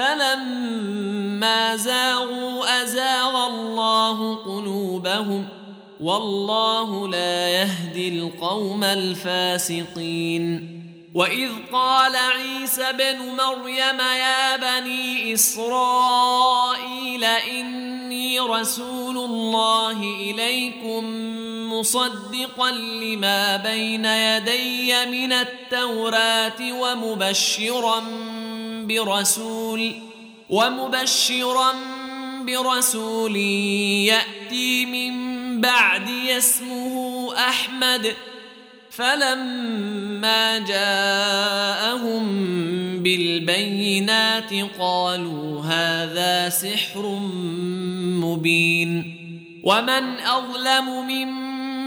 فلما زاغوا أزاغ الله قلوبهم والله لا يهدي القوم الفاسقين. وإذ قال عيسى بن مريم يا بني إسرائيل إني رسول الله إليكم مصدقا لما بين يدي من التوراة ومبشرا برسول ومبشرا برسول يأتي من بعدي اسمه أحمد. فلما جاءهم بالبينات قالوا هذا سحر مبين. ومن أظلم ممن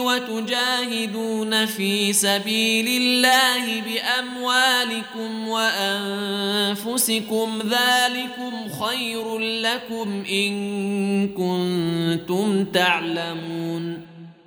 وتجاهدون في سبيل الله بأموالكم وأنفسكم ذلكم خير لكم إن كنتم تعلمون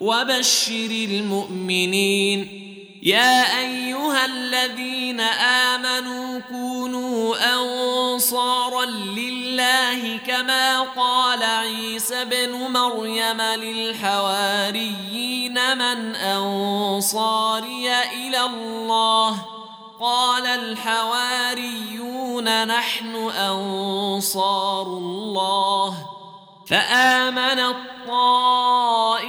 وبشر المؤمنين. يا أيها الذين آمنوا كونوا أنصارا لله كما قال عيسى بن مريم للحواريين من أنصاري إلى الله. قال الحواريون نحن أنصار الله. فامنت